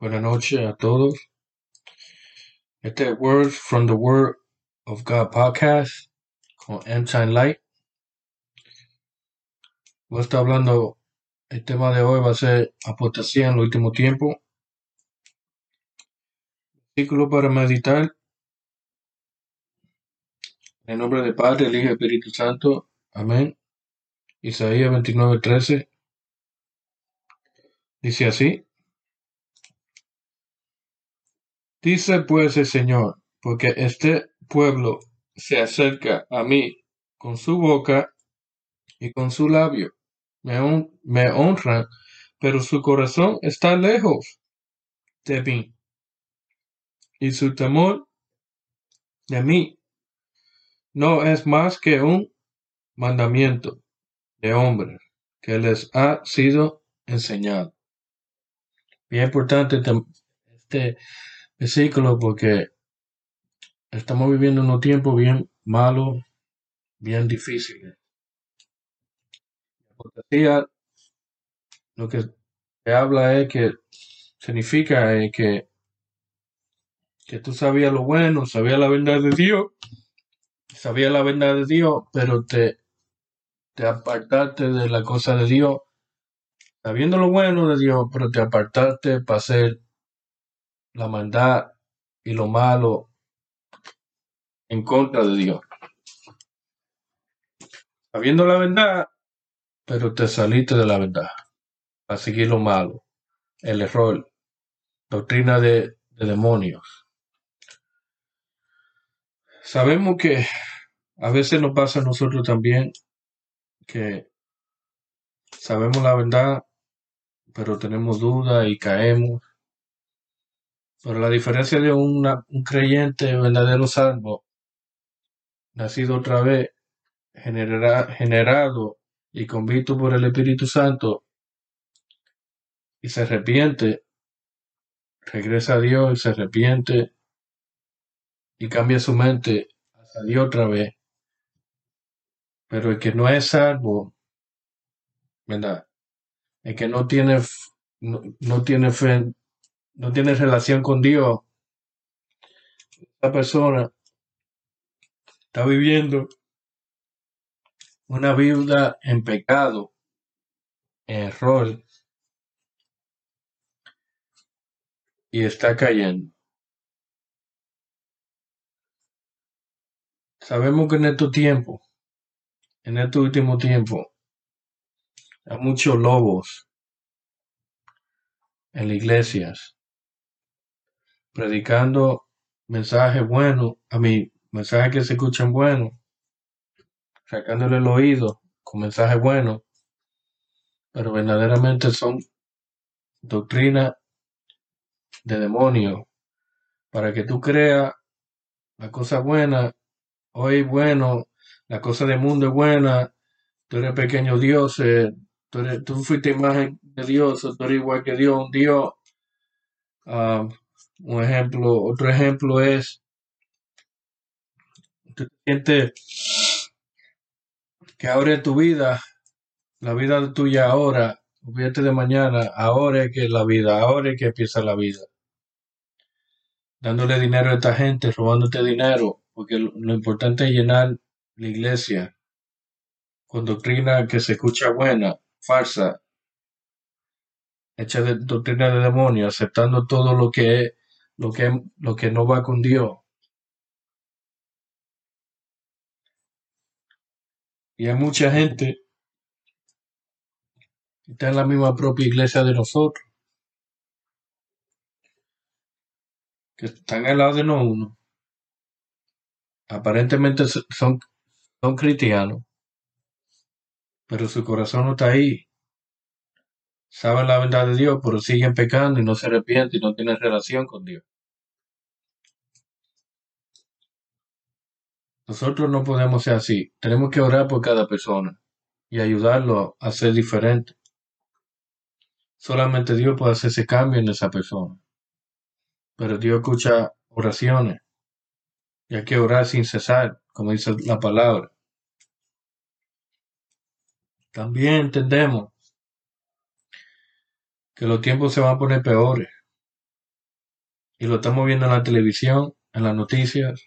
Buenas noches a todos. Este es Words from the Word of God podcast con M Time Light. Voy a estar hablando, el tema de hoy va a ser apostasía en el último tiempo. Círculo para meditar. En nombre del Padre, el Hijo y Espíritu Santo. Amén. Isaías 29:13 dice así. Dice pues el Señor, porque este pueblo se acerca a mí con su boca y con su labio. Me, hon- me honran, pero su corazón está lejos de mí. Y su temor de mí no es más que un mandamiento de hombres que les ha sido enseñado. Bien importante este, este versículo porque estamos viviendo unos tiempos bien malos, bien difíciles. Apostasía, lo que se habla es que significa es que, que tú sabías lo bueno, sabías la verdad de Dios, sabías la verdad de Dios, pero te, te apartaste de la cosa de Dios, sabiendo lo bueno de Dios, pero te apartaste para hacer la maldad y lo malo en contra de Dios. Sabiendo la verdad, pero te saliste de la verdad para seguir lo malo, el error, doctrina de, de demonios. Sabemos que a veces nos pasa a nosotros también que sabemos la verdad, pero tenemos dudas y caemos. Pero la diferencia de un creyente verdadero salvo, nacido otra vez, genera- generado y convicto por el Espíritu Santo, y se arrepiente, regresa a Dios y se arrepiente y cambia su mente hacia Dios otra vez. Pero el que no es salvo, ¿verdad? El que no tiene, no, no tiene fe, no tiene relación con Dios, esa persona está viviendo una vida en pecado, en error, y está cayendo. Sabemos que en estos tiempos, en estos últimos tiempos, hay muchos lobos en las iglesias, predicando mensajes buenos, a mí, mensajes que se escuchan buenos, sacándole el oído con mensajes buenos, pero verdaderamente son doctrinas de demonios, para que tú creas la cosa buena, hoy bueno, la cosa del mundo es buena, tú eres pequeño Dios, eh, tú, eres- tú fuiste imagen de Dios, tú eres igual que Dios, un Dios. Ah, un ejemplo, otro ejemplo es, tú sientes que ahora en tu vida, la vida tuya ahora, olvídate de mañana, ahora es que es la vida, ahora es que empieza la vida. Dándole dinero a esta gente, robándote dinero, porque lo importante es llenar la iglesia con doctrina que se escucha buena, falsa, hecha de doctrina de demonio, aceptando todo lo que lo que, lo que no va con Dios. Y hay mucha gente que está en la misma propia iglesia de nosotros, que están al lado de no uno. Aparentemente so- son, son cristianos, pero su corazón no está ahí. Saben la verdad de Dios, pero siguen pecando y no se arrepienten y no tienen relación con Dios. Nosotros no podemos ser así. Tenemos que orar por cada persona y ayudarlo a ser diferente. Solamente Dios puede hacer ese cambio en esa persona. Pero Dios escucha oraciones y hay que orar sin cesar, como dice la palabra. También entendemos que los tiempos se van a poner peores. Y lo estamos viendo en la televisión, en las noticias,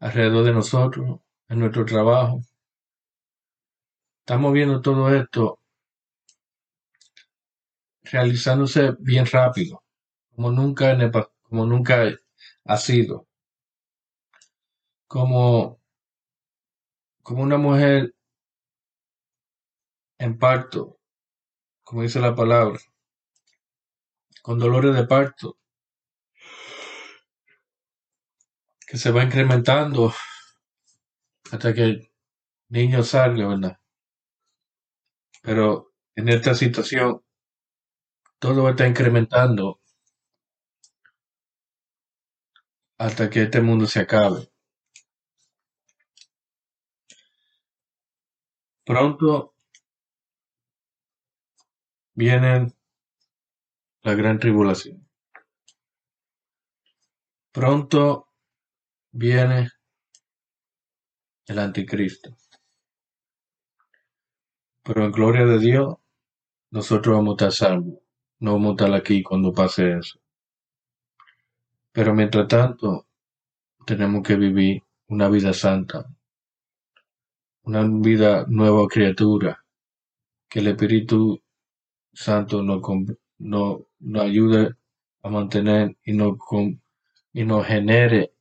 alrededor de nosotros, en nuestro trabajo. Estamos viendo todo esto realizándose bien rápido, como nunca, como nunca ha sido. Como, como una mujer en parto, como dice la palabra, con dolores de parto, que se va incrementando hasta que el niño salga, ¿verdad? Pero en esta situación todo está incrementando hasta que este mundo se acabe. Pronto viene la gran tribulación. Pronto viene el anticristo. Pero en gloria de Dios, nosotros vamos a estar salvos. No vamos a estar aquí cuando pase eso. Pero mientras tanto, tenemos que vivir una vida santa, una vida nueva criatura, que el Espíritu Santo nos, no, nos ayude a mantener y nos, y nos genere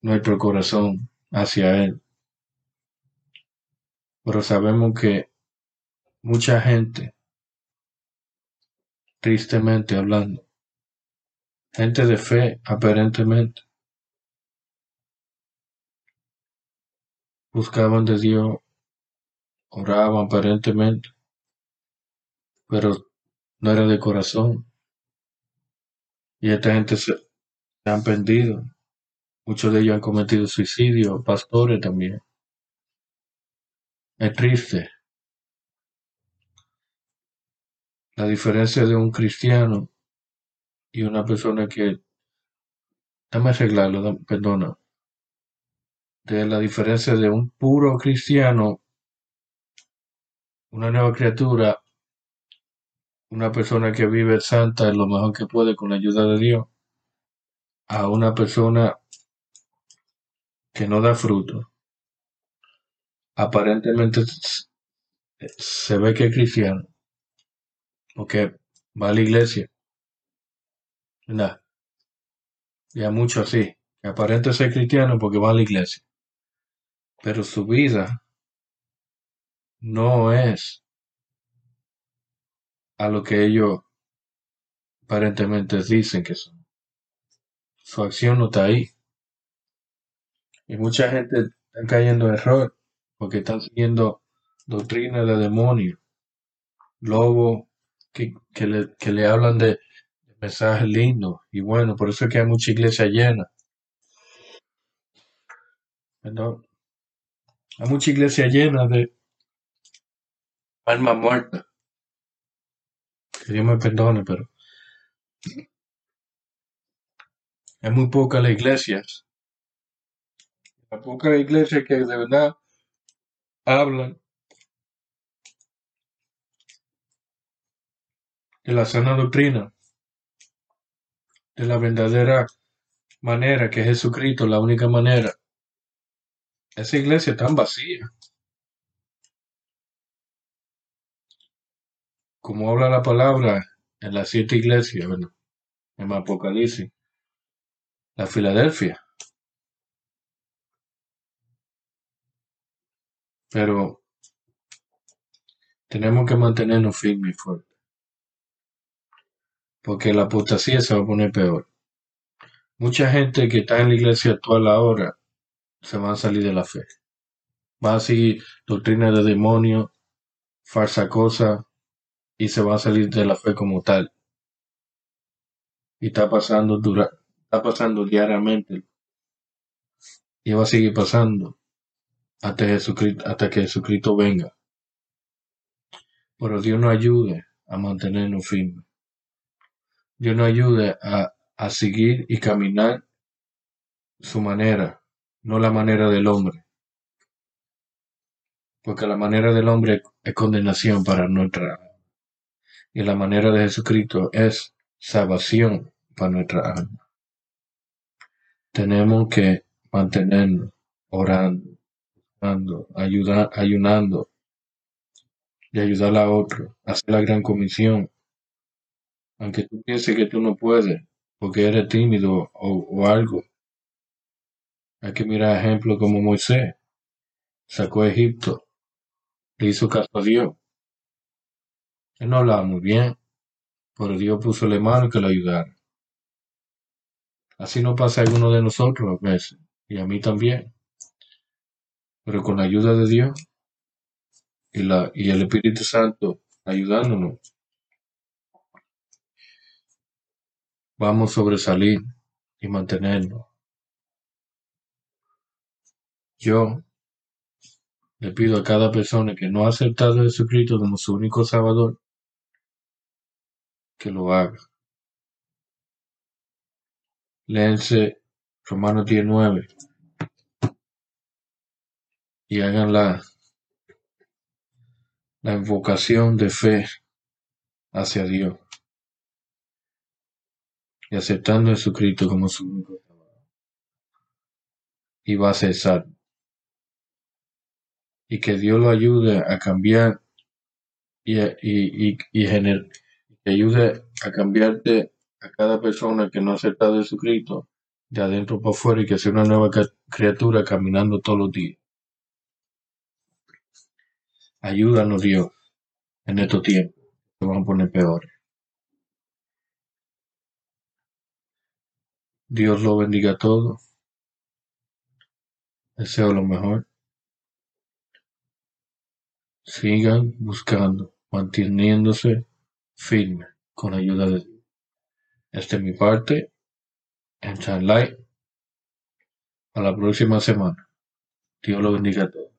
nuestro corazón hacia Él. Pero sabemos que mucha gente, tristemente hablando, gente de fe aparentemente, buscaban de Dios, oraban aparentemente, pero no era de corazón. Y esta gente se, han perdido. Muchos de ellos han cometido suicidio, pastores también. Es triste. La diferencia de un cristiano y una persona que... Dame arreglarlo, perdona. De la diferencia de un puro cristiano, una nueva criatura, una persona que vive santa lo mejor que puede con la ayuda de Dios, a una persona que no da fruto. Aparentemente se ve que es cristiano, porque va a la iglesia. ¿Verdad? Y hay mucho así, que aparenta ser cristiano porque va a la iglesia. Pero su vida no es a lo que ellos aparentemente dicen que son. Su acción no está ahí. Y mucha gente está cayendo en error porque están siguiendo doctrinas de demonios, lobos que, que, le, que le hablan de, mensajes lindos. Y bueno, por eso es que hay mucha iglesia llena. Hay mucha iglesia llena de almas muertas. Que Dios me pero hay muy pocas las iglesias la poca iglesia que de verdad hablan de la sana doctrina, de la verdadera manera que es Jesucristo, la única manera. Esa iglesia tan vacía. Como habla la palabra en las siete iglesias, bueno, en Apocalipsis, la Filadelfia. Pero tenemos que mantenernos firmes y fuertes. Porque la apostasía se va a poner peor. Mucha gente que está en la iglesia actual ahora se va a salir de la fe. Va a seguir doctrina de demonio, falsa cosa, y se va a salir de la fe como tal. Y está pasando dura, está pasando diariamente. Y va a seguir pasando hasta, Jesucristo, hasta que Jesucristo venga. Pero Dios nos ayude a mantenernos firmes. Dios nos ayude a, a seguir y caminar su manera, no la manera del hombre. Porque la manera del hombre es condenación para nuestra Y la manera de Jesucristo es salvación para nuestra alma. Tenemos que mantenernos orando, orando ayunando y ayudar a otro, hacer la gran comisión. Aunque tú pienses que tú no puedes, porque eres tímido o, algo. Hay que mirar ejemplos como Moisés. Sacó Egipto. Le hizo caso a Dios. Él no hablaba muy bien, pero Dios puso la mano que lo ayudara. Así no pasa a alguno de nosotros a veces, y a mí también. Pero con la ayuda de Dios y, la, y el Espíritu Santo ayudándonos, vamos a sobresalir y mantenernos. Yo le pido a cada persona que no ha aceptado a Jesucristo como su único Salvador, que lo haga. Léense Romanos 19 y hagan la, la invocación de fe hacia Dios y aceptando a Jesucristo como su único. Y va a cesar. Y que Dios lo ayude a cambiar y, y, y, y que ayude a cambiarte a cada persona que no ha aceptado a Jesucristo de adentro para afuera y que sea una nueva criatura caminando todos los días. Ayúdanos Dios en estos tiempos que van a poner peores. Dios lo bendiga a todos. Deseo lo mejor. Sigan buscando, manteniéndose firme con ayuda de Dios. Es mi parte en Light. A la próxima semana. Dios lo bendiga a todos.